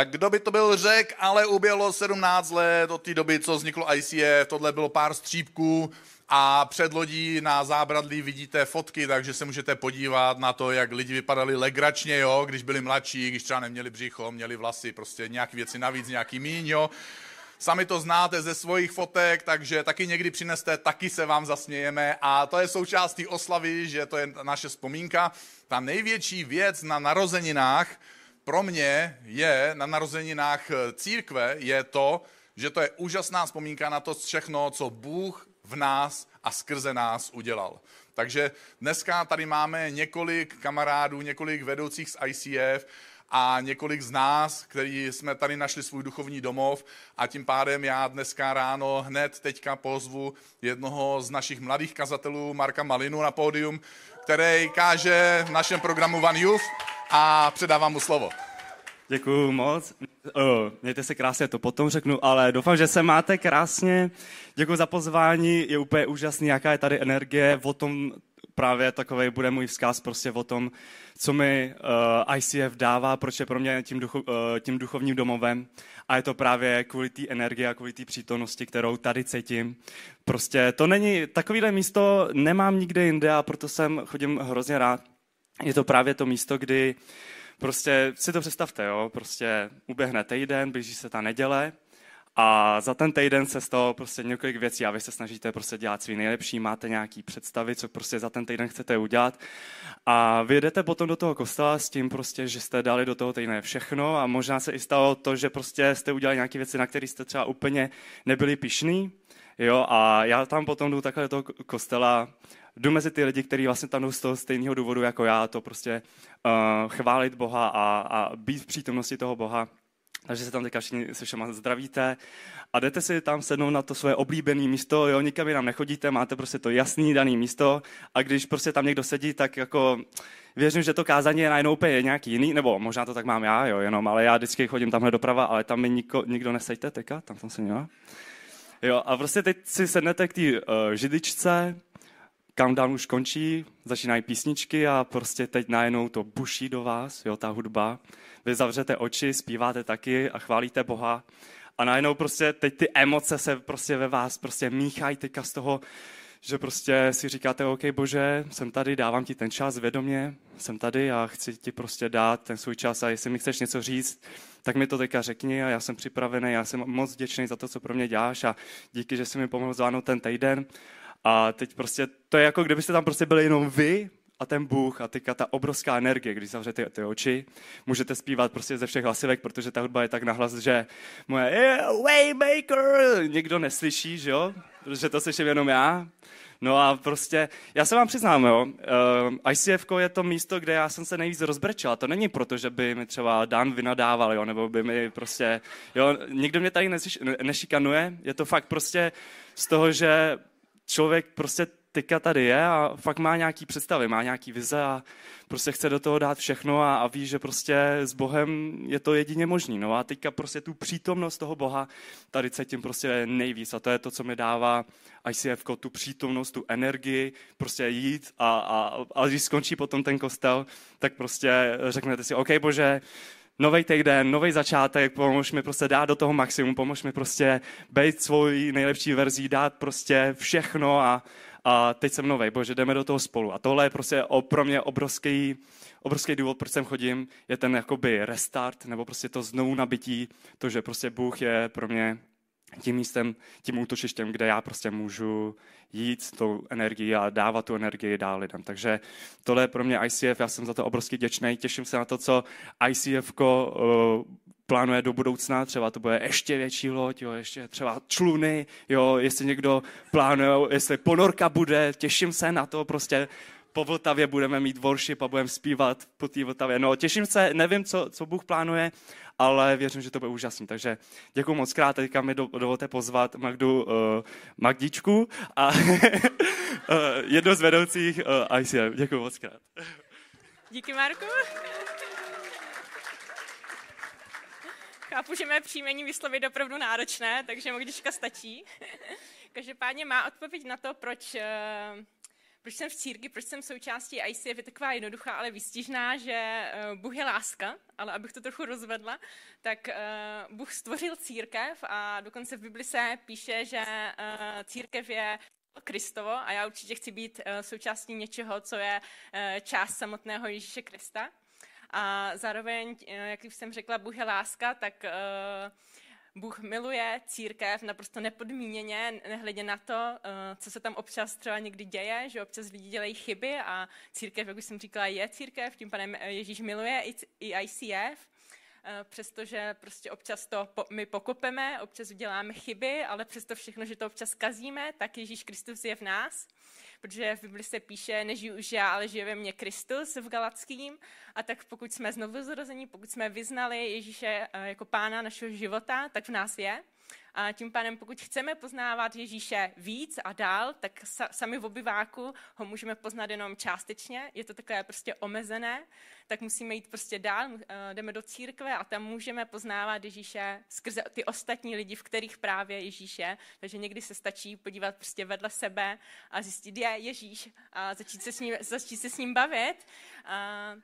Tak kdo by to byl řek, ale uběhlo 17 let od té doby, co vzniklo ICF, tohle bylo pár střípků a před lodí na zábradlí vidíte fotky, takže se můžete podívat na to, jak lidi vypadali legračně, jo, když byli mladší, když třeba neměli břicho, měli vlasy, prostě nějaké věci navíc, nějaký míň, jo. Sami to znáte ze svých fotek, takže taky někdy přineste, taky se vám zasmějeme a to je součástí oslavy, že to je naše vzpomínka. Ta největší věc na narozeninách pro mě je na narozeninách církve je to, že to je úžasná vzpomínka na to všechno, co Bůh v nás a skrze nás udělal. Takže dneska tady máme několik kamarádů, několik vedoucích z ICF a několik z nás, kteří jsme tady našli svůj duchovní domov a tím pádem já dneska ráno hned teďka pozvu jednoho z našich mladých kazatelů, Marka Malinu na pódium, který káže v našem programu Van Youth a předávám mu slovo. Děkuju moc. O, mějte se krásně, to potom řeknu, ale doufám, že se máte krásně. Děkuji za pozvání, je úplně úžasný, jaká je tady energie, o tom právě takový bude můj vzkaz prostě o tom, co mi uh, ICF dává, proč je pro mě tím, ducho, uh, tím duchovním domovem. A je to právě kvůli té energie a kvůli té přítomnosti, kterou tady cítím. Prostě to není, takovýhle místo nemám nikde jinde a proto jsem chodím hrozně rád. Je to právě to místo, kdy prostě si to představte, jo, prostě uběhne týden, blíží se ta neděle, a za ten týden se z toho prostě několik věcí a vy se snažíte prostě dělat svý nejlepší, máte nějaký představy, co prostě za ten týden chcete udělat. A vy jdete potom do toho kostela s tím prostě, že jste dali do toho týdne všechno a možná se i stalo to, že prostě jste udělali nějaké věci, na které jste třeba úplně nebyli pišný. Jo, a já tam potom jdu takhle do toho kostela, jdu mezi ty lidi, kteří vlastně tam jdou z toho stejného důvodu jako já, to prostě uh, chválit Boha a, a být v přítomnosti toho Boha. Takže se tam teďka všichni se všema zdravíte a jdete si tam sednout na to svoje oblíbené místo, jo, nikam jinam nechodíte, máte prostě to jasný daný místo a když prostě tam někdo sedí, tak jako věřím, že to kázání je najednou úplně nějaký jiný, nebo možná to tak mám já, jo, jenom, ale já vždycky chodím tamhle doprava, ale tam mi niko, nikdo nesejte teďka, tam jsem se měla. Jo, a prostě teď si sednete k té uh, židičce, countdown už končí, začínají písničky a prostě teď najednou to buší do vás, jo, ta hudba. Vy zavřete oči, zpíváte taky a chválíte Boha. A najednou prostě teď ty emoce se prostě ve vás prostě míchají teďka z toho, že prostě si říkáte, OK, bože, jsem tady, dávám ti ten čas vědomě, jsem tady a chci ti prostě dát ten svůj čas a jestli mi chceš něco říct, tak mi to teďka řekni a já jsem připravený, já jsem moc vděčný za to, co pro mě děláš a díky, že jsi mi pomohl zvládnout ten týden a teď prostě to je jako kdybyste tam prostě byli jenom vy a ten Bůh a teďka ta obrovská energie, když zavřete ty, oči, můžete zpívat prostě ze všech hlasivek, protože ta hudba je tak nahlas, že moje yeah, Waymaker někdo neslyší, že jo? Protože to slyším jenom já. No a prostě, já se vám přiznám, jo, eh, ICF je to místo, kde já jsem se nejvíc rozbrečel. To není proto, že by mi třeba Dan vynadával, jo, nebo by mi prostě, jo, nikdo mě tady nešikanuje, je to fakt prostě z toho, že člověk prostě teďka tady je a fakt má nějaký představy, má nějaký vize a prostě chce do toho dát všechno a, a ví, že prostě s Bohem je to jedině možný. No a teďka prostě tu přítomnost toho Boha tady cítím prostě nejvíc a to je to, co mi dává ICF, tu přítomnost, tu energii, prostě jít a, a, a když skončí potom ten kostel, tak prostě řeknete si, OK, Bože, nový týden, nový začátek, pomož mi prostě dát do toho maximum, pomož mi prostě být svojí nejlepší verzí, dát prostě všechno a, a teď jsem nový, bože, jdeme do toho spolu. A tohle je prostě pro mě obrovský, obrovský důvod, proč sem chodím, je ten jakoby restart, nebo prostě to znovu nabití, to, že prostě Bůh je pro mě tím místem, tím útočištěm, kde já prostě můžu jít s tou energií a dávat tu energii dál lidem. Takže tohle je pro mě ICF, já jsem za to obrovský děčný, těším se na to, co ICF uh, plánuje do budoucna, třeba to bude ještě větší loď, jo, ještě třeba čluny, jo, jestli někdo plánuje, jestli ponorka bude, těším se na to, prostě po Vltavě budeme mít worship a budeme zpívat po té Vltavě. No, těším se, nevím, co, co Bůh plánuje, ale věřím, že to bude úžasný. Takže děkuji moc krát, teďka mi do, dovolte pozvat Magdu uh, Magdičku a uh, jedno z vedoucích uh, ICF. Děkuji moc krát. Díky, Marku. Chápu, že mé příjmení vyslovit opravdu náročné, takže Magdička stačí. Každopádně má odpověď na to, proč, proč jsem v církvi, proč jsem součástí ICF, je taková jednoduchá, ale výstižná, že eh, Bůh je láska, ale abych to trochu rozvedla, tak eh, Bůh stvořil církev a dokonce v Bibli se píše, že eh, církev je Kristovo a já určitě chci být součástí něčeho, co je část samotného Ježíše Krista. A zároveň, jak jsem řekla, Bůh je láska, tak Bůh miluje církev naprosto nepodmíněně, nehledě na to, eh, co se tam občas třeba někdy děje, že občas lidi dělají chyby a církev, jak už jsem říkala, je církev, tím panem Ježíš miluje i ICF, přestože prostě občas to my pokopeme, občas děláme chyby, ale přesto všechno, že to občas kazíme, tak Ježíš Kristus je v nás protože v Bibli se píše, nežiju už já, ale žije ve mně Kristus v Galackým. A tak pokud jsme znovu zrození, pokud jsme vyznali Ježíše eh, jako pána našeho života, tak v nás je. A tím pádem, pokud chceme poznávat Ježíše víc a dál, tak sami v obyváku ho můžeme poznat jenom částečně, je to takové prostě omezené, tak musíme jít prostě dál, eh, jdeme do církve a tam můžeme poznávat Ježíše skrze ty ostatní lidi, v kterých právě Ježíš je. Takže někdy se stačí podívat prostě vedle sebe a zjistit, je Ježíš a začít se s ním, začít se s ním bavit. A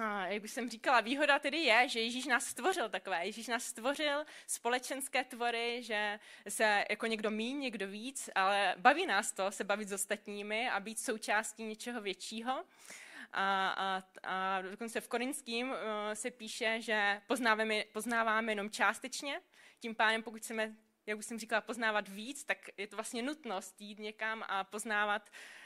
a jak bych jsem říkala, výhoda tedy je, že Ježíš nás stvořil takové. Ježíš nás stvořil společenské tvory, že se jako někdo míň, někdo víc, ale baví nás to se bavit s ostatními a být součástí něčeho většího. A, a, a dokonce v Korinským uh, se píše, že poznáváme, poznáváme jenom částečně, tím pádem, pokud chceme, jak už jsem říkala, poznávat víc, tak je to vlastně nutnost jít někam a poznávat Eh,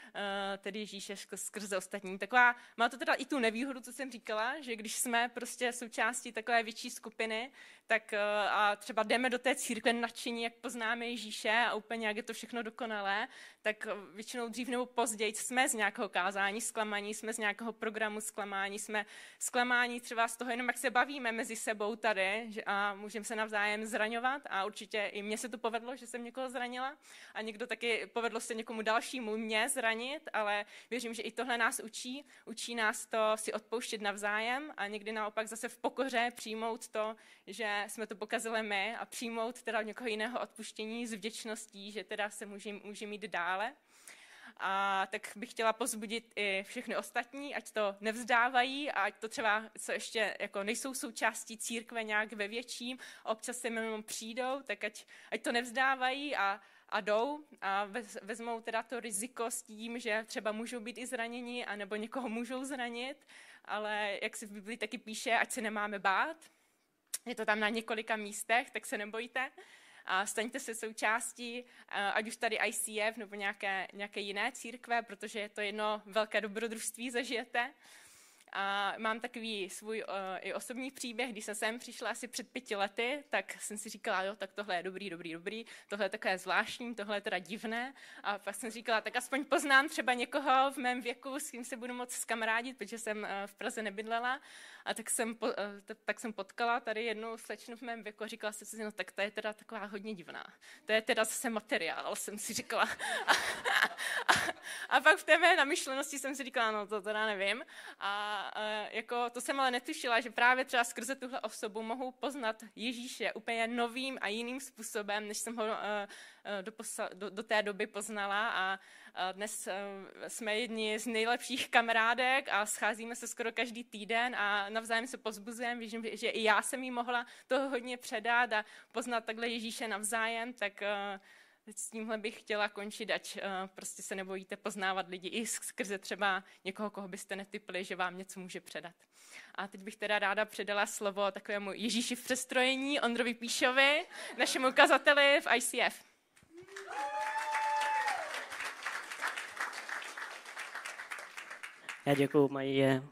tedy Ježíše skrze ostatní. Taková, má to teda i tu nevýhodu, co jsem říkala, že když jsme prostě součástí takové větší skupiny, tak eh, a třeba jdeme do té církve nadšení, jak poznáme Ježíše a úplně jak je to všechno dokonalé, tak eh, většinou dřív nebo později jsme z nějakého kázání zklamaní, jsme z nějakého programu zklamání, jsme zklamání třeba z toho jenom, jak se bavíme mezi sebou tady a můžeme se navzájem zraňovat a určitě i mně se to povedlo, že jsem někoho zranila a někdo taky povedlo se někomu dalšímu mě zranit, ale věřím, že i tohle nás učí. Učí nás to si odpouštět navzájem a někdy naopak zase v pokoře přijmout to, že jsme to pokazili my a přijmout teda někoho jiného odpuštění s vděčností, že teda se může, může mít dále. A tak bych chtěla pozbudit i všechny ostatní, ať to nevzdávají a ať to třeba, co ještě jako nejsou součástí církve nějak ve větším, občas se jenom přijdou, tak ať, ať to nevzdávají a, a jdou a vezmou teda to riziko s tím, že třeba můžou být i zraněni, anebo někoho můžou zranit, ale jak se v Biblii taky píše, ať se nemáme bát, je to tam na několika místech, tak se nebojte. A staňte se součástí, ať už tady ICF nebo nějaké, nějaké jiné církve, protože je to jedno velké dobrodružství, zažijete. A mám takový svůj uh, i osobní příběh, když jsem sem přišla asi před pěti lety, tak jsem si říkala, jo, tak tohle je dobrý, dobrý, dobrý, tohle je takové zvláštní, tohle je teda divné. A pak jsem říkala, tak aspoň poznám třeba někoho v mém věku, s kým se budu moc skamarádit, protože jsem uh, v Praze nebydlela. A tak jsem, po, uh, tak jsem potkala tady jednu slečnu v mém věku a říkala jsem si, no tak to je teda taková hodně divná. To je teda zase materiál, jsem si říkala. A, a, a pak v té mé namyšlenosti jsem si říkala, no to teda nevím. A jako, to jsem ale netušila, že právě třeba skrze tuhle osobu mohu poznat Ježíše úplně novým a jiným způsobem, než jsem ho do, do, do té doby poznala a dnes jsme jedni z nejlepších kamarádek a scházíme se skoro každý týden a navzájem se pozbuzujeme. Věřím, že i já jsem jí mohla toho hodně předat a poznat takhle Ježíše navzájem, tak s tímhle bych chtěla končit, ať uh, prostě se nebojíte poznávat lidi i skrze třeba někoho, koho byste netypli, že vám něco může předat. A teď bych teda ráda předala slovo takovému Ježíši v přestrojení, Ondrovi Píšovi, našemu kazateli v ICF. Já děkuju, Marie.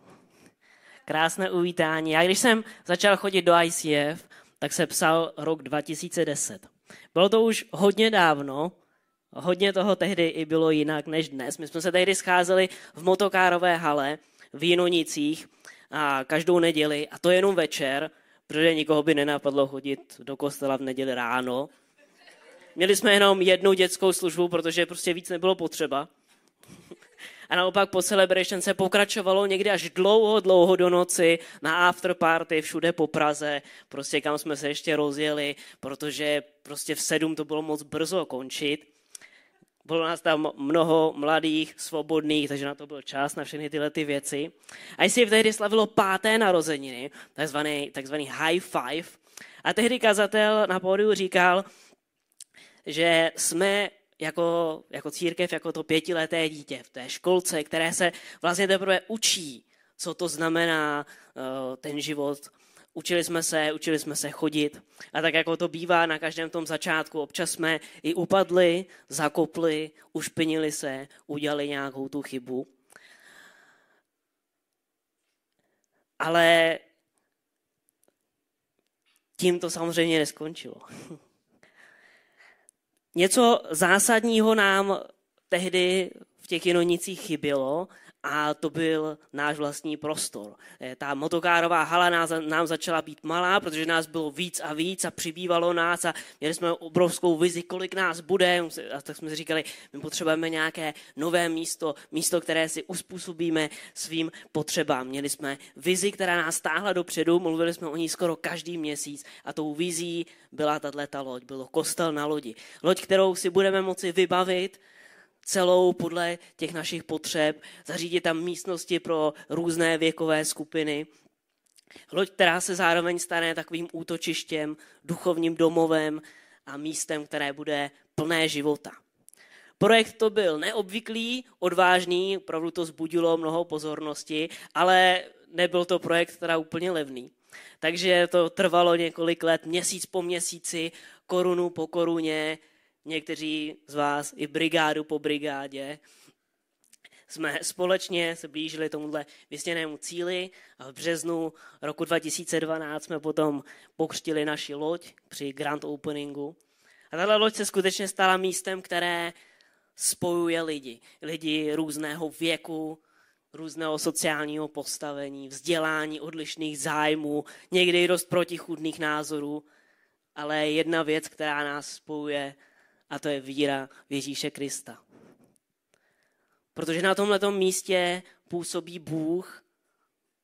Krásné uvítání. Já když jsem začal chodit do ICF, tak se psal rok 2010. Bylo to už hodně dávno, hodně toho tehdy i bylo jinak než dnes. My jsme se tehdy scházeli v motokárové hale v Jinonicích a každou neděli, a to jenom večer, protože nikoho by nenapadlo chodit do kostela v neděli ráno. Měli jsme jenom jednu dětskou službu, protože prostě víc nebylo potřeba. A naopak po Celebration se pokračovalo někdy až dlouho, dlouho do noci na afterparty všude po Praze, prostě kam jsme se ještě rozjeli, protože prostě v sedm to bylo moc brzo končit. bylo nás tam mnoho mladých, svobodných, takže na to byl čas, na všechny tyhle ty věci. A jestli tehdy slavilo páté narozeniny, takzvaný, takzvaný high five, a tehdy kazatel na pódiu říkal, že jsme jako, jako církev, jako to pětileté dítě v té školce, které se vlastně teprve učí, co to znamená uh, ten život. Učili jsme se, učili jsme se chodit. A tak jako to bývá na každém tom začátku, občas jsme i upadli, zakopli, ušpinili se, udělali nějakou tu chybu. Ale tím to samozřejmě neskončilo. Něco zásadního nám tehdy v těch jinonicích chybělo a to byl náš vlastní prostor. Eh, ta motokárová hala nám začala být malá, protože nás bylo víc a víc a přibývalo nás a měli jsme obrovskou vizi, kolik nás bude. A tak jsme si říkali, my potřebujeme nějaké nové místo, místo, které si uspůsobíme svým potřebám. Měli jsme vizi, která nás stáhla dopředu, mluvili jsme o ní skoro každý měsíc a tou vizí byla tato loď, bylo kostel na lodi. Loď, kterou si budeme moci vybavit, celou podle těch našich potřeb, zařídit tam místnosti pro různé věkové skupiny. Loď, která se zároveň stane takovým útočištěm, duchovním domovem a místem, které bude plné života. Projekt to byl neobvyklý, odvážný, opravdu to zbudilo mnoho pozornosti, ale nebyl to projekt teda úplně levný. Takže to trvalo několik let, měsíc po měsíci, korunu po koruně, někteří z vás i brigádu po brigádě, jsme společně se blížili tomuhle vysněnému cíli a v březnu roku 2012 jsme potom pokřtili naši loď při grand openingu. A tahle loď se skutečně stala místem, které spojuje lidi. Lidi různého věku, různého sociálního postavení, vzdělání, odlišných zájmů, někdy i dost protichudných názorů. Ale jedna věc, která nás spojuje, a to je víra v Ježíše Krista. Protože na tomto místě působí Bůh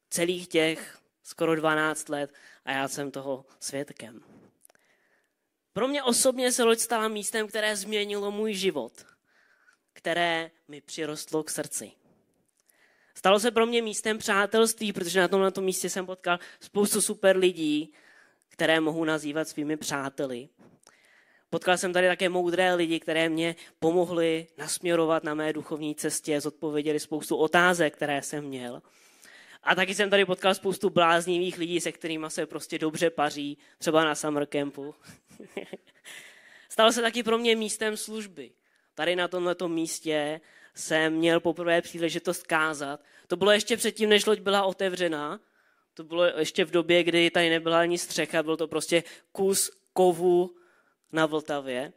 celých těch skoro 12 let a já jsem toho svědkem. Pro mě osobně se loď stala místem, které změnilo můj život, které mi přirostlo k srdci. Stalo se pro mě místem přátelství, protože na tomto místě jsem potkal spoustu super lidí, které mohu nazývat svými přáteli. Potkal jsem tady také moudré lidi, které mě pomohli nasměrovat na mé duchovní cestě, zodpověděli spoustu otázek, které jsem měl. A taky jsem tady potkal spoustu bláznivých lidí, se kterými se prostě dobře paří, třeba na summer campu. Stalo se taky pro mě místem služby. Tady na tomto místě jsem měl poprvé příležitost kázat. To bylo ještě předtím, než loď byla otevřená. To bylo ještě v době, kdy tady nebyla ani střecha, byl to prostě kus kovu na Vltavě.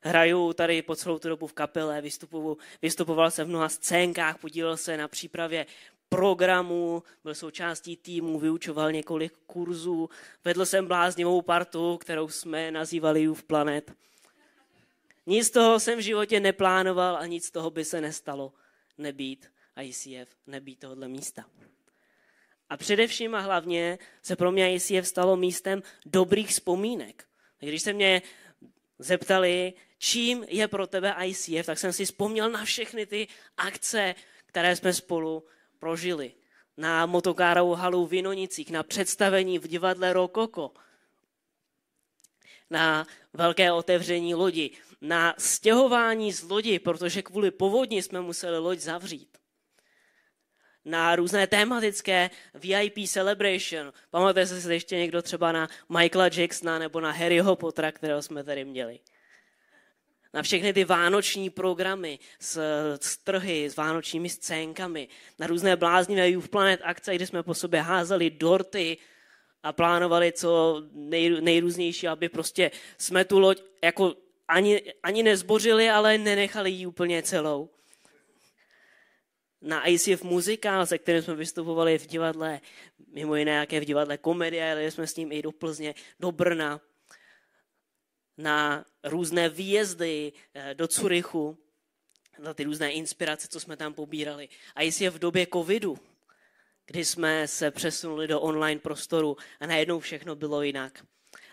Hraju tady po celou tu dobu v kapele, vystupoval, vystupoval jsem v mnoha scénkách, podílel se na přípravě programů, byl součástí týmu, vyučoval několik kurzů, vedl jsem bláznivou partu, kterou jsme nazývali Youth Planet. Nic z toho jsem v životě neplánoval a nic z toho by se nestalo nebýt ICF, nebýt tohohle místa. A především a hlavně se pro mě ICF stalo místem dobrých vzpomínek. Když se mě zeptali, čím je pro tebe ICF, tak jsem si vzpomněl na všechny ty akce, které jsme spolu prožili. Na motokárovou halu v Jinonicích, na představení v divadle Rokoko, na velké otevření lodi, na stěhování z lodi, protože kvůli povodni jsme museli loď zavřít na různé tematické VIP celebration. Pamatujete se ještě někdo třeba na Michaela Jacksona nebo na Harryho Pottera, kterého jsme tady měli. Na všechny ty vánoční programy s, s trhy, s vánočními scénkami, na různé bláznivé Youth Planet akce, kde jsme po sobě házeli dorty a plánovali co nej, nejrůznější, aby prostě jsme tu loď jako ani, ani nezbořili, ale nenechali ji úplně celou na ICF muzikál, se kterým jsme vystupovali v divadle, mimo jiné jaké v divadle komedie, ale jsme s ním i do Plzně, do Brna, na různé výjezdy eh, do Curychu, na ty různé inspirace, co jsme tam pobírali. A jestli je v době covidu, kdy jsme se přesunuli do online prostoru a najednou všechno bylo jinak.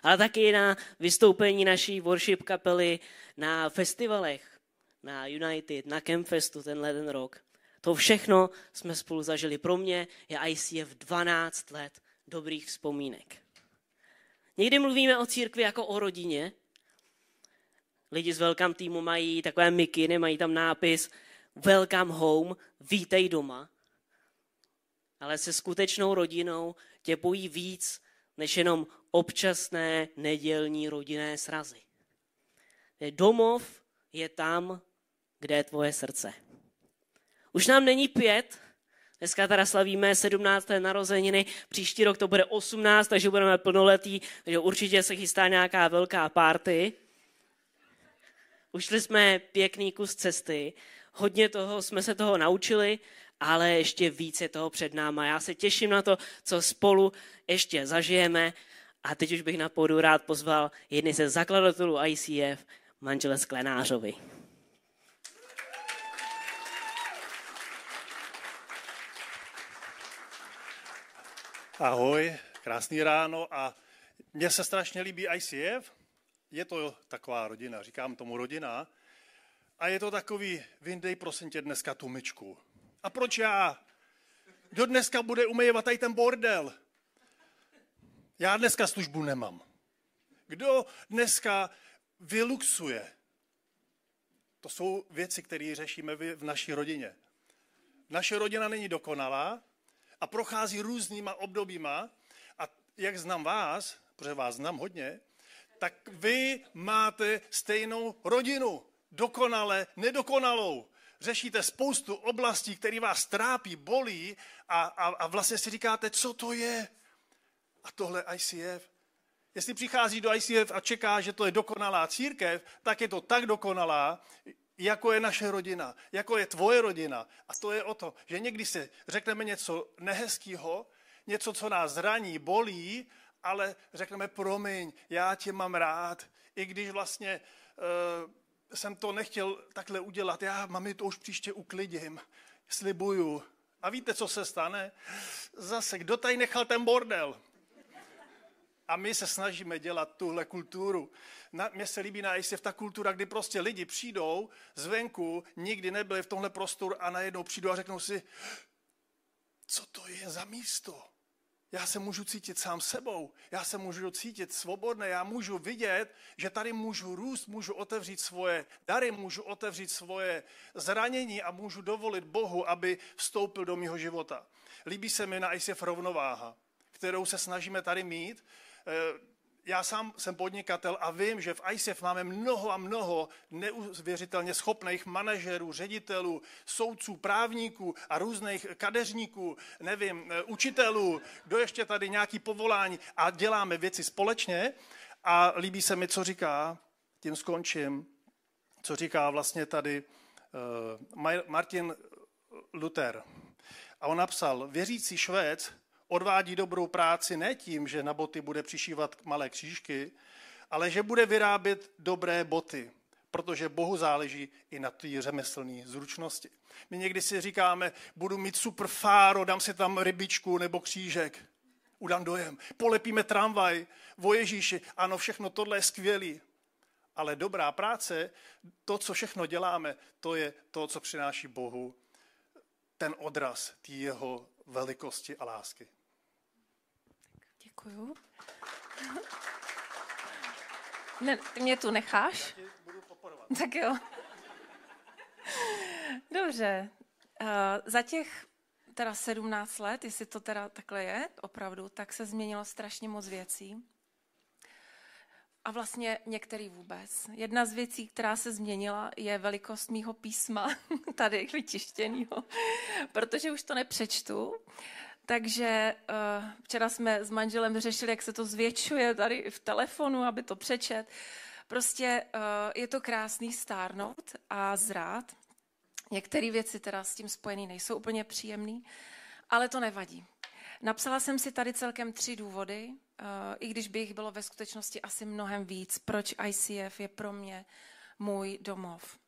ale taky na vystoupení naší worship kapely na festivalech, na United, na Campfestu tenhle ten rok. To všechno jsme spolu zažili. Pro mě je ICF 12 let dobrých vzpomínek. Někdy mluvíme o církvi jako o rodině. Lidi z Welcome týmu mají takové mikiny, mají tam nápis Welcome home, vítej doma. Ale se skutečnou rodinou tě bojí víc, než jenom občasné nedělní rodinné srazy. Domov je tam, kde je tvoje srdce. Už nám není pět, dneska teda slavíme 17. narozeniny, příští rok to bude 18, takže budeme plnoletí, takže určitě se chystá nějaká velká party. Ušli jsme pěkný kus cesty, hodně toho jsme se toho naučili, ale ještě více toho před náma. Já se těším na to, co spolu ještě zažijeme. A teď už bych na půdu rád pozval jedny ze zakladatelů ICF, manžele Sklenářovi. Ahoj, krásný ráno a mně se strašně líbí ICF. Je to taková rodina, říkám tomu rodina. A je to takový, vyndej prosím tě dneska tu myčku. A proč já? Kdo dneska bude umývat tady ten bordel? Já dneska službu nemám. Kdo dneska vyluxuje? To jsou věci, které řešíme v naší rodině. Naše rodina není dokonalá, a prochází různýma obdobíma a jak znám vás, protože vás znám hodně, tak vy máte stejnou rodinu, dokonale nedokonalou. Řešíte spoustu oblastí, které vás trápí, bolí a, a, a vlastně si říkáte, co to je. A tohle ICF. Jestli přichází do ICF a čeká, že to je dokonalá církev, tak je to tak dokonalá, jako je naše rodina, jako je tvoje rodina. A to je o to, že někdy si řekneme něco nehezkého, něco, co nás zraní, bolí, ale řekneme, promiň, já tě mám rád, i když vlastně uh, jsem to nechtěl takhle udělat, já mami to už příště uklidím, slibuju. A víte, co se stane? Zase, kdo tady nechal ten bordel? A my se snažíme dělat tuhle kulturu. Na, mně se líbí na ICF ta kultura, kdy prostě lidi přijdou zvenku, nikdy nebyli v tomhle prostoru a najednou přijdou a řeknou si, co to je za místo? Já se můžu cítit sám sebou, já se můžu cítit svobodně, já můžu vidět, že tady můžu růst, můžu otevřít svoje dary, můžu otevřít svoje zranění a můžu dovolit Bohu, aby vstoupil do mého života. Líbí se mi na ICF rovnováha, kterou se snažíme tady mít, Eh, já sám jsem podnikatel a vím, že v ICF máme mnoho a mnoho neuvěřitelně schopných manažerů, ředitelů, soudců, právníků a různých kadeřníků, nevím, eh, učitelů, kdo ještě tady nějaký povolání? A děláme věci společně. A líbí se mi, co říká, tím skončím, co říká vlastně tady uh, Martin Luther. A on napsal, věřící Švéd odvádí dobrou práci ne tím, že na boty bude přišívat malé křížky, ale že bude vyrábět dobré boty, protože Bohu záleží i na té řemeslné zručnosti. My někdy si říkáme, budu mít super fáro, dám si tam rybičku nebo křížek. Udám dojem. Polepíme tramvaj, o Ježíši, ano, všechno tohle je skvělý. Ale dobrá práce, to, co všechno děláme, to je to, co přináší Bohu ten odraz té jeho velikosti a lásky. Děkuju. Ne, ty mě tu necháš? Tak jo. Dobře. Uh, za těch teda 17 let, jestli to teda takhle je, opravdu, tak se změnilo strašně moc věcí. A vlastně některý vůbec. Jedna z věcí, která se změnila, je velikost mýho písma, tady vytištěného, protože už to nepřečtu. Takže uh, včera jsme s manželem řešili, jak se to zvětšuje tady v telefonu, aby to přečet. Prostě uh, je to krásný stárnout a zrát. Některé věci teda s tím spojené nejsou úplně příjemné, ale to nevadí. Napsala jsem si tady celkem tři důvody, uh, i když by jich bylo ve skutečnosti asi mnohem víc, proč ICF je pro mě můj domov.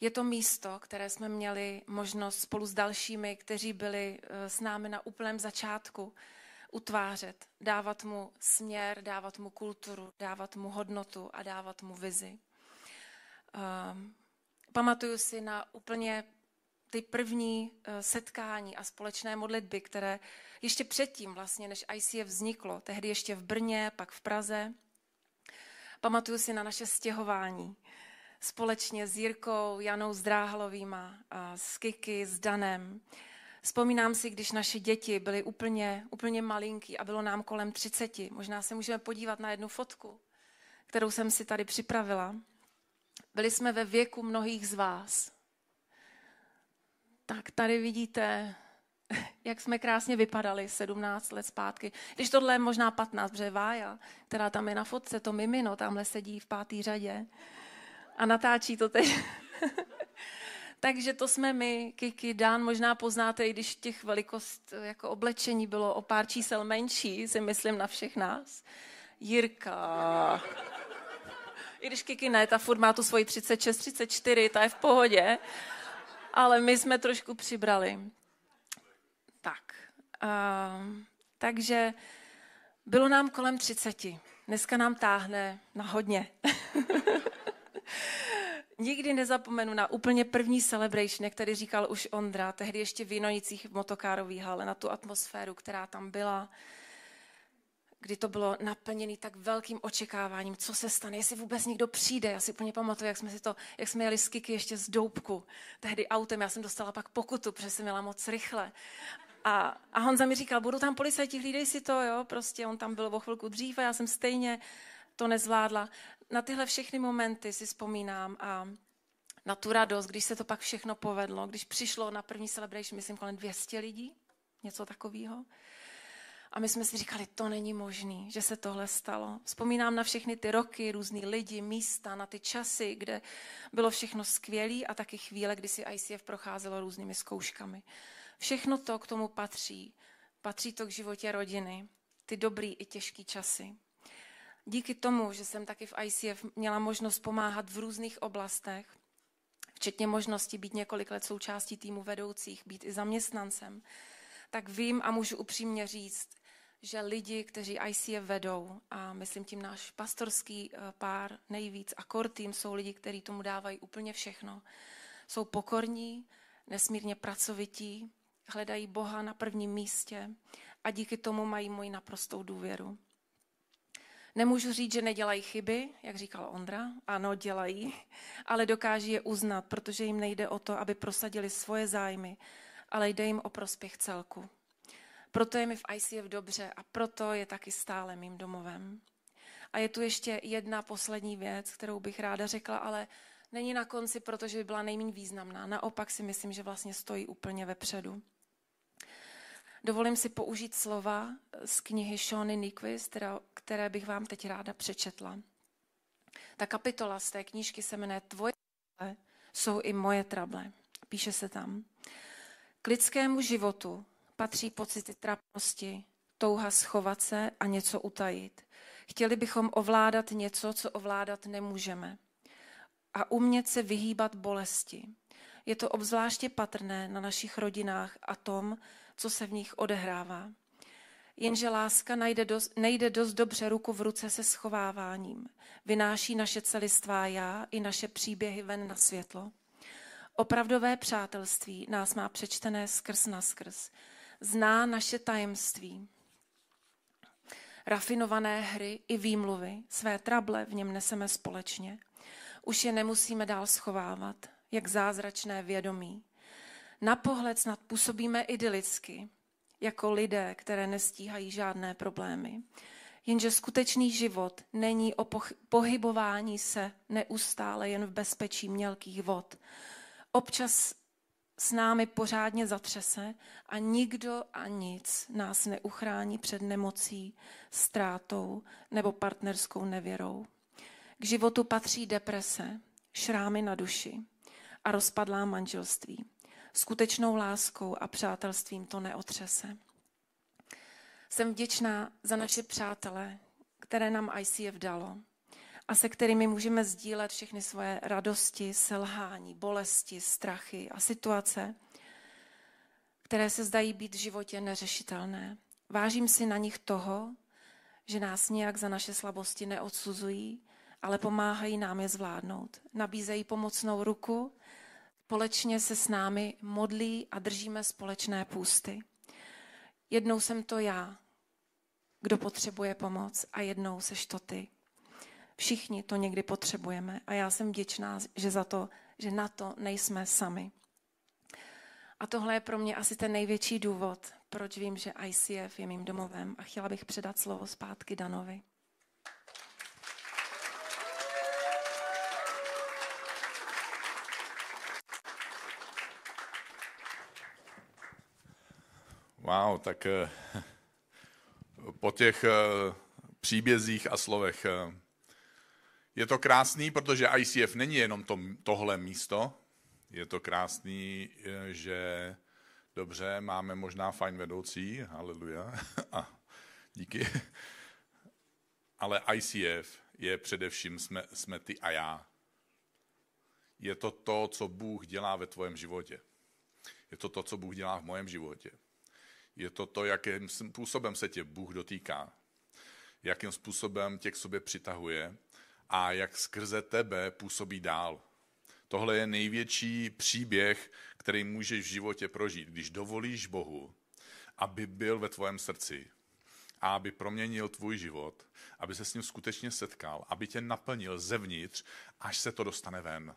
Je to místo, které jsme měli možnost spolu s dalšími, kteří byli eh, s námi na úplném začátku, utvářet, dávat mu směr, dávat mu kulturu, dávat mu hodnotu a dávat mu vizi. Um, pamatuju si na úplně ty první uh, setkání a společné modlitby, které ještě předtím vlastně, než ICF vzniklo, tehdy ještě v Brně, pak v Praze. Pamatuju si na naše stěhování společně s Jirkou, Janou Zdráhalovýma, a s Kiky, s Danem. Vzpomínám si, když naše děti byly úplně, úplně malinký a bylo nám kolem 30. Možná se můžeme podívat na jednu fotku, kterou jsem si tady připravila. Byli jsme ve věku mnohých z vás. Tak tady vidíte, jak jsme krásně vypadali 17 let zpátky. Když tohle je možná 15, protože Vája, která tam je na fotce, to mimino, tamhle sedí v pátý řadě a natáčí to teď. Takže to jsme my, Kiki, Dan, možná poznáte, i když těch velikost jako oblečení bylo o pár čísel menší, si myslím na všech nás. Jirka. I když Kiki ne, ta furt má tu svoji 36, 34, ta je v pohodě. Ale my jsme trošku přibrali. Tak. Uh, takže bylo nám kolem 30. Dneska nám táhne na hodně. Nikdy nezapomenu na úplně první celebration, jak tady říkal už Ondra, tehdy ještě v Vinonicích v motokárový hale, na tu atmosféru, která tam byla, kdy to bylo naplněné tak velkým očekáváním, co se stane, jestli vůbec někdo přijde. Já si úplně pamatuju, jak jsme, si to, jak jsme jeli z Kiky ještě z Doubku, tehdy autem, já jsem dostala pak pokutu, protože jsem jela moc rychle. A, a Honza mi říkal, budou tam policajti, hlídej si to, jo, prostě on tam byl o chvilku dřív a já jsem stejně to nezvládla. Na tyhle všechny momenty si vzpomínám a na tu radost, když se to pak všechno povedlo, když přišlo na první celebration, myslím, kolem 200 lidí, něco takového. A my jsme si říkali, to není možný, že se tohle stalo. Vzpomínám na všechny ty roky, různý lidi, místa, na ty časy, kde bylo všechno skvělé a taky chvíle, kdy si ICF procházelo různými zkouškami. Všechno to k tomu patří. Patří to k životě rodiny, ty dobrý i těžký časy díky tomu, že jsem taky v ICF měla možnost pomáhat v různých oblastech, včetně možnosti být několik let součástí týmu vedoucích, být i zaměstnancem, tak vím a můžu upřímně říct, že lidi, kteří ICF vedou, a myslím tím náš pastorský eh, pár nejvíc a core tým, jsou lidi, kteří tomu dávají úplně všechno. Jsou pokorní, nesmírně pracovití, hledají Boha na prvním místě a díky tomu mají moji naprostou důvěru. Nemůžu říct, že nedělají chyby, jak říkal Ondra. Ano, dělají, ale dokáží je uznat, protože jim nejde o to, aby prosadili svoje zájmy, ale jde jim o prospěch celku. Proto je mi v ICF dobře a proto je taky stále mým domovem. A je tu ještě jedna poslední věc, kterou bych ráda řekla, ale není na konci, protože by byla nejméně významná. Naopak si myslím, že vlastně stojí úplně vepředu. Dovolím si použít slova z knihy Shony Nyquist, které bych vám teď ráda přečetla. Ta kapitola z té knížky se jmenuje Tvoje trable jsou i moje trable. Píše se tam. K lidskému životu patří pocity trapnosti, touha schovat se a něco utajit. Chtěli bychom ovládat něco, co ovládat nemůžeme. A umět se vyhýbat bolesti. Je to obzvláště patrné na našich rodinách a tom, co se v nich odehrává. Jenže láska najde dost, nejde dost dobře ruku v ruce se schováváním. Vynáší naše celistvá já i naše příběhy ven na světlo. Opravdové přátelství nás má přečtené skrz na skrz. Zná naše tajemství. Rafinované hry i výmluvy, své trable v něm neseme společně. Už je nemusíme dál schovávat, jak zázračné vědomí. Na pohled snad působíme idylicky, jako lidé, které nestíhají žádné problémy. Jenže skutečný život není o pohybování se neustále jen v bezpečí mělkých vod. Občas s námi pořádně zatřese a nikdo a nic nás neuchrání před nemocí, ztrátou nebo partnerskou nevěrou. K životu patří deprese, šrámy na duši a rozpadlá manželství skutečnou láskou a přátelstvím to neotřese. Jsem vděčná za naše přátele, které nám ICF dalo a se kterými můžeme sdílet všechny svoje radosti, selhání, bolesti, strachy a situace, které se zdají být v životě neřešitelné. Vážím si na nich toho, že nás nějak za naše slabosti neodsuzují, ale pomáhají nám je zvládnout. Nabízejí pomocnou ruku, společně se s námi modlí a držíme společné půsty. Jednou jsem to já, kdo potřebuje pomoc a jednou seš to ty. Všichni to někdy potřebujeme a já jsem vděčná, že za to, že na to nejsme sami. A tohle je pro mě asi ten největší důvod, proč vím, že ICF je mým domovem a chtěla bych předat slovo zpátky Danovi. Wow, tak eh, po těch eh, příbězích a slovech eh, je to krásný, protože ICF není jenom to, tohle místo, je to krásný, že dobře, máme možná fajn vedoucí, haleluja, a díky. Ale ICF je především jsme, jsme ty a já. Je to to, co Bůh dělá ve tvém životě. Je to to, co Bůh dělá v mém životě. Je to to, jakým způsobem se tě Bůh dotýká. Jakým způsobem tě k sobě přitahuje a jak skrze tebe působí dál. Tohle je největší příběh, který můžeš v životě prožít, když dovolíš Bohu, aby byl ve tvém srdci a aby proměnil tvůj život, aby se s ním skutečně setkal, aby tě naplnil zevnitř, až se to dostane ven.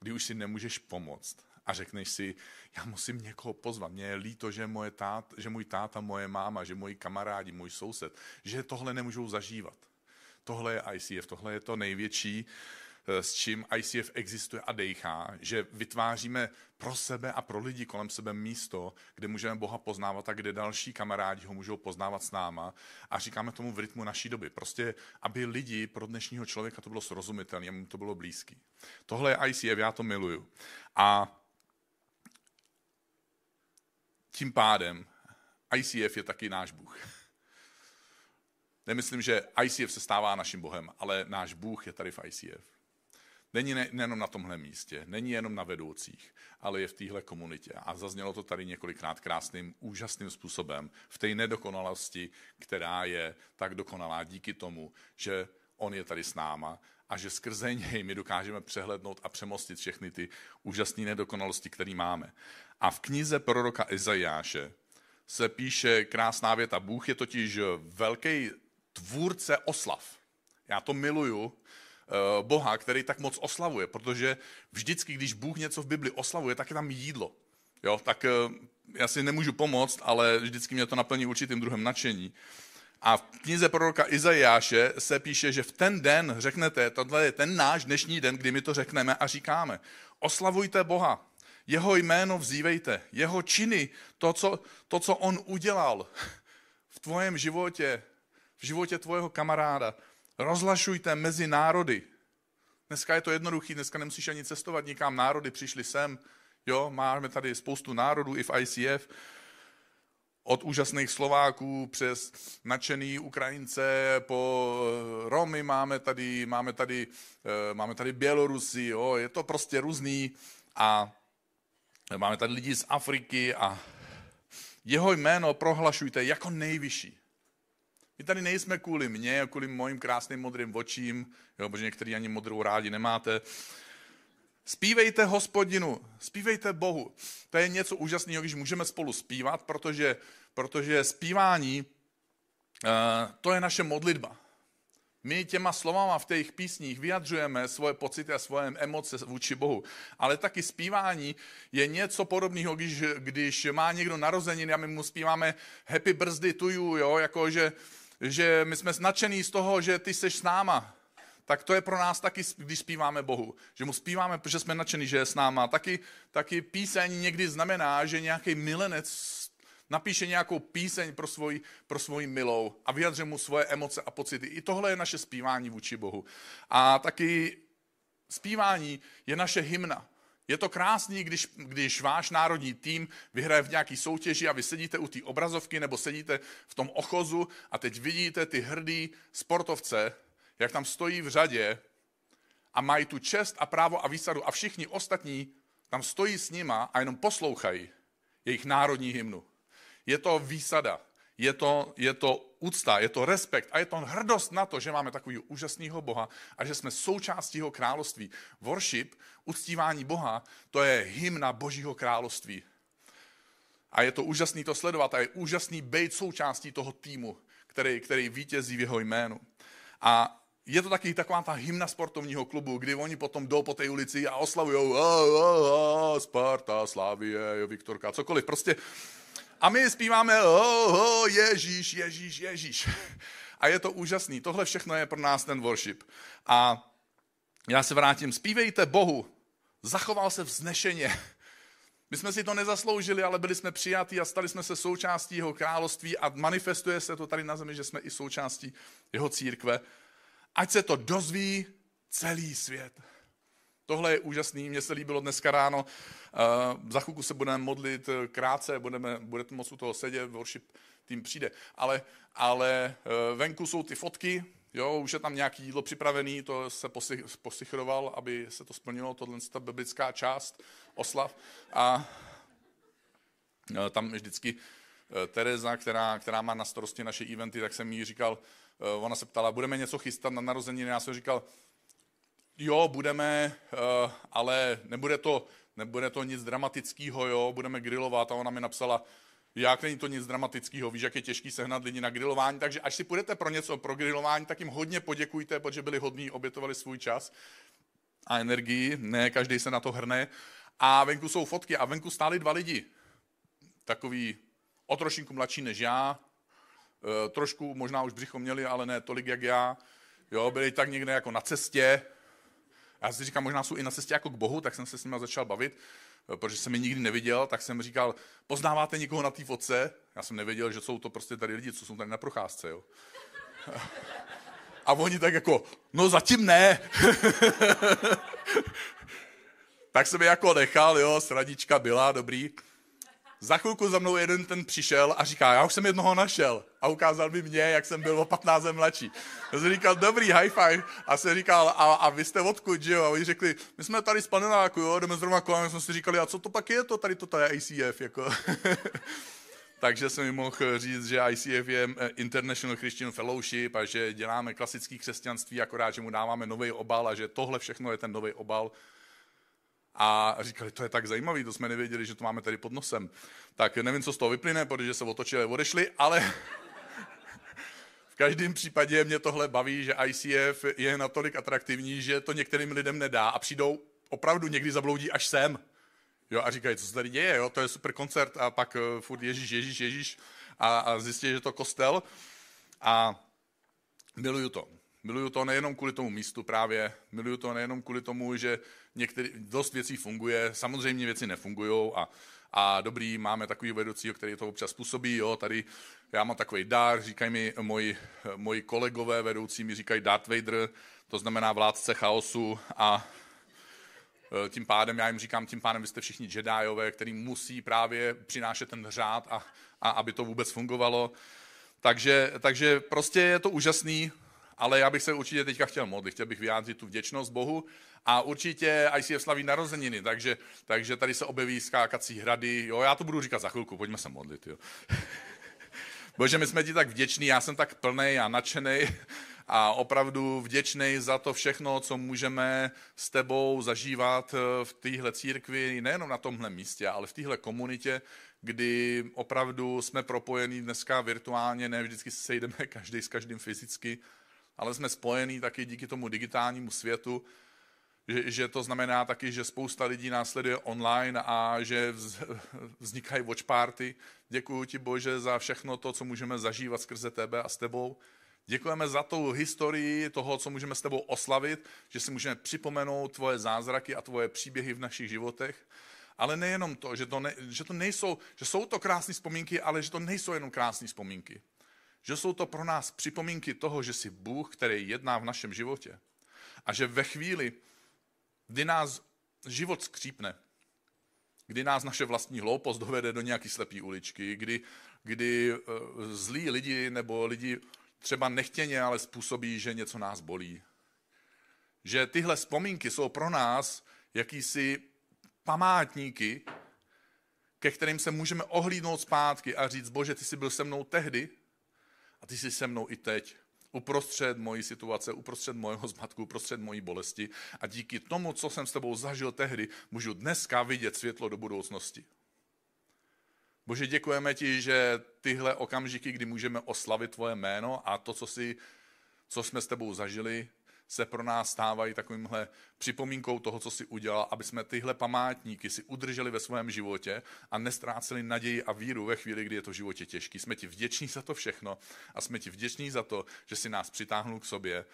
Kdy už si nemůžeš pomoct a řekneš si, já musím někoho pozvat. Mně je líto, že, moje tát, že můj táta, moje máma, že moji kamarádi, můj soused, že tohle nemůžou zažívat. Tohle je ICF, tohle je to největší, Eh, s čím ICF existuje a dejchá, že vytváříme pro sebe a pro lidi kolem sebe místo, kde můžeme Boha poznávat a kde další kamarádi ho můžou poznávat s náma a říkáme tomu v rytmu naší doby. Prostě, aby lidi pro dnešního člověka to bylo srozumitelné, aby mu to bylo blízký. Tohle je ICF, já to miluju. A tím pádem ICF je taky náš Bůh. Nemyslím, že ICF se stává naším Bohem, ale náš Bůh je tady v ICF. Není ne, nejenom na tomhle místě, není jenom na vedoucích, ale je v téhle komunitě. A zaznělo to tady několikrát krásným, úžasným způsobem, v té nedokonalosti, která je tak dokonalá díky tomu, že on je tady s náma a že skrze něj my dokážeme přehlednout a přemostit všechny ty úžasné nedokonalosti, které máme. A v knize proroka Izajáše se píše krásná věta. Bůh je totiž velký tvůrce oslav. Já to miluju, Eh, Boha, který tak moc oslavuje, protože vždycky, když Bůh něco v Bibli oslavuje, tak je tam jídlo. Jo, tak eh, já si nemůžu pomoct, ale vždycky mě to naplní určitým druhem nadšení. A v knize proroka Izajáše se píše, že v ten den řeknete, tohle je ten náš dnešní den, kdy my to řekneme a říkáme, oslavujte Boha, jeho jméno vzívejte, jeho činy, to co, to, co on udělal v tvojem životě, v životě tvojho kamaráda, Rozlašujte mezi národy. Dneska je to jednoduchý, dneska nemusíš ani cestovat nikam, národy přišli sem. Jo, máme tady spoustu národů i v ICF, od úžasných Slováků přes nadšený Ukrajince po eh, Romy máme tady, máme tady, eh, máme tady Bělorusy, jo, je to prostě různý a máme tady lidi z Afriky a jeho jméno prohlašujte jako nejvyšší. My tady nejsme kvůli mně, kvůli mojim krásným modrým očím, jo, protože některý ani modrou rádi nemáte. Spívejte hospodinu, spívejte Bohu. To je něco úžasného, když můžeme spolu zpívat, protože, protože zpívání, uh, to je naše modlitba. My těma slovama v těch písních vyjadřujeme svoje pocity a svoje emoce vůči Bohu. Ale taky zpívání je něco podobného, když, když má někdo narozeniny a my mu zpíváme happy birthday to you, jo, jako že, že my jsme značení z toho, že ty jsi s náma, tak to je pro nás taky, když zpíváme Bohu. Že mu zpíváme, protože jsme nadšení, že je s náma. Taky, taky píseň někdy znamená, že nějaký milenec napíše nějakou píseň pro svoji, pro svoji milou a vyjadře mu svoje emoce a pocity. I tohle je naše zpívání vůči Bohu. A taky zpívání je naše hymna. Je to krásný, když, když váš národní tým vyhraje v nějaký soutěži a vy sedíte u té obrazovky nebo sedíte v tom ochozu a teď vidíte ty hrdý sportovce, jak tam stojí v řadě a mají tu čest a právo a výsadu a všichni ostatní tam stojí s nima a jenom poslouchají jejich národní hymnu. Je to výsada. Je to, je to úcta, je to respekt a je to hrdost na to, že máme takový úžasného Boha a že jsme součástí jeho království. Worship, uctívání Boha, to je hymna Božího království. A je to úžasný to sledovat a je úžasný být součástí toho týmu, který, který vítězí v jeho jménu. A je to taky taková ta hymna sportovního klubu, kdy oni potom jdou po té ulici a oslavují Sparta, Slavie, Viktorka, cokoliv. Prostě a my zpíváme oh, oh, Ježíš, Ježíš, Ježíš. A je to úžasný. Tohle všechno je pro nás ten worship. A já se vrátím. Zpívejte Bohu. Zachoval se vznešeně. My jsme si to nezasloužili, ale byli jsme přijatí a stali jsme se součástí jeho království a manifestuje se to tady na zemi, že jsme i součástí jeho církve. Ať se to dozví celý svět. Tohle je úžasný, mně se líbilo dneska ráno. Uh, za chvilku se budeme modlit eh, krátce, budeme, budete moct u toho sedět, worship tým přijde. Ale, ale uh, venku jsou ty fotky, jo, už je tam nějaký jídlo připravený, to se posichroval, aby se to splnilo, tohle je ta biblická část oslav. A uh, tam vždycky Tereza, která, která má na starosti naše eventy, tak jsem jí říkal, ona se ptala, budeme něco chystat na narozeniny, já jsem říkal, jo, budeme, uh, ale nebude to, nebude to nic dramatického, jo, budeme grilovat a ona mi napsala, jak není to nic dramatického, víš, jak je těžký sehnat lidi na grilování, takže až si půjdete pro něco, pro grilování, tak jim hodně poděkujte, protože byli hodní, obětovali svůj čas a energii, ne každý se na to hrne. A venku jsou fotky a venku stáli dva lidi, takový o trošinku mladší než já, trošku možná už břicho měli, ale ne tolik jak já, jo, byli tak někde jako na cestě, já si říkám, možná jsou i na cestě jako k Bohu, tak jsem se s nimi začal bavit, eh, protože jsem je nikdy neviděl, tak jsem říkal, poznáváte někoho na té fotce? Já jsem nevěděl, že jsou to prostě tady lidi, co jsou tady na procházce, jo. A oni tak jako, no zatím ne. tak jsem je jako nechal, jo, sradička byla, dobrý. Za chvilku za mnou jeden ten přišel a říká, já už jsem jednoho našel. A ukázal mi mě, jak jsem byl o 15 mladší. Já jsem říkal, dobrý, high five. A jsem říkal, a, a vy jste odkud, že jo? A oni řekli, my jsme tady z paneláku, jo, jdeme zrovna kolem. jsme si říkali, a co to pak je to, tady to je ICF, jako. Takže jsem mi mohl říct, že ICF je eh, International Christian Fellowship a že děláme klasické křesťanství, akorát, že mu dáváme nový obal a že tohle všechno je ten nový obal a říkali, to je tak zajímavý, to jsme nevěděli, že to máme tady pod nosem. Tak nevím, co z toho vyplyne, protože se otočili a odešli, ale v každém případě mě tohle baví, že ICF je natolik atraktivní, že to některým lidem nedá a přijdou opravdu někdy zabloudí až sem. Jo, a říkají, co se tady děje, jo, to je super koncert a pak uh, furt Ježíš, Ježíš, Ježíš a, a zjistí, že to kostel a miluju to. Miluju to nejenom kvůli tomu místu právě, miluju to nejenom kvůli tomu, že některý, dost věcí funguje, samozřejmě věci nefungují a, a dobrý, máme takový vedoucího, který to občas způsobí, jo, tady já mám takový dar, říkají mi moji, moji kolegové vedoucí, mi říkají Darth Vader, to znamená vládce chaosu a e, tím pádem, já jim říkám, tím pádem vy jste všichni Jediové, který musí právě přinášet ten řád a, a aby to vůbec fungovalo. Takže, takže prostě je to úžasný, ale já bych se určitě teďka chtěl modlit, chtěl bych vyjádřit tu vděčnost Bohu a určitě ICF slaví narozeniny, takže, takže tady se objeví skákací hrady, jo, já to budu říkat za chvilku, pojďme se modlit, jo. Bože, my jsme ti tak vděční, já jsem tak plný a nadšený a opravdu vděčný za to všechno, co můžeme s tebou zažívat eh, v téhle církvi, nejenom na tomhle místě, ale v téhle komunitě, kdy opravdu jsme propojení dneska virtuálně, ne vždycky se sejdeme každý s každým fyzicky, ale jsme spojení taky díky tomu digitálnímu světu, že, že to znamená taky, že spousta lidí následuje online a že vznikají watch party. Děkuji ti, Bože, za všechno to, co můžeme zažívat skrze tebe a s tebou. Děkujeme za tu historii toho, co můžeme s tebou oslavit, že si můžeme připomenout tvoje zázraky a tvoje příběhy v našich životech. Ale nejenom to, že to, ne, že to nejsou, že jsou to krásné vzpomínky, ale že to nejsou jenom krásné vzpomínky. Že jsou to pro nás připomínky toho, že jsi Bůh, který jedná v našem životě. A že ve chvíli, kdy nás život skřípne, kdy nás naše vlastní hloupost dovede do nějaké slepé uličky, kdy, kdy uh, zlí lidi nebo lidi třeba nechtěně, ale způsobí, že něco nás bolí. Že tyhle vzpomínky jsou pro nás jakýsi památníky, ke kterým se můžeme ohlídnout zpátky a říct, bože, ty jsi byl se mnou tehdy a ty jsi se mnou i teď. Uprostřed mojí situace, uprostřed mojeho zmatku, uprostřed mojí bolesti. A díky tomu, co jsem s tebou zažil tehdy, můžu dneska vidět světlo do budoucnosti. Bože, děkujeme ti, že tyhle okamžiky, kdy můžeme oslavit tvoje jméno a to, co, si, co jsme s tebou zažili, se pro nás stávají takovýmhle připomínkou toho, co si udělal, aby jsme tyhle památníky si udrželi ve svém životě a nestráceli naději a víru ve chvíli, kdy je to v životě těžký. Jsme ti vděční za to všechno a jsme ti vděční za to, že si nás přitáhnul k sobě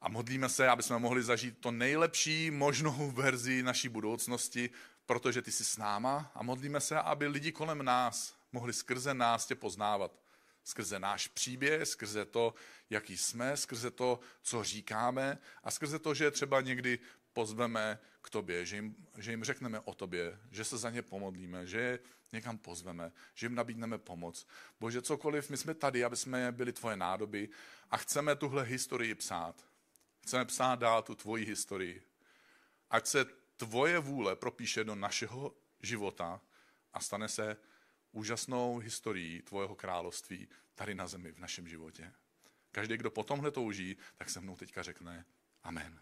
a modlíme se, aby jsme mohli zažít to nejlepší možnou verzi naší budoucnosti, protože ty jsi s náma a modlíme se, aby lidi kolem nás mohli skrze nás tě poznávat. Skrze náš příběh, skrze to, jaký jsme, skrze to, co říkáme a skrze to, že třeba někdy pozveme k tobě, že jim, že jim řekneme o tobě, že se za ně pomodlíme, že je někam pozveme, že jim nabídneme pomoc. Bože, cokoliv, my jsme tady, aby jsme byli tvoje nádoby a chceme tuhle historii psát. Chceme psát dál tu tvoji historii. Ať se tvoje vůle propíše do našeho života a stane se úžasnou historií tvojeho království tady na zemi v našem životě. Každý, kdo po tomhle touží, tak se mnou teďka řekne Amen.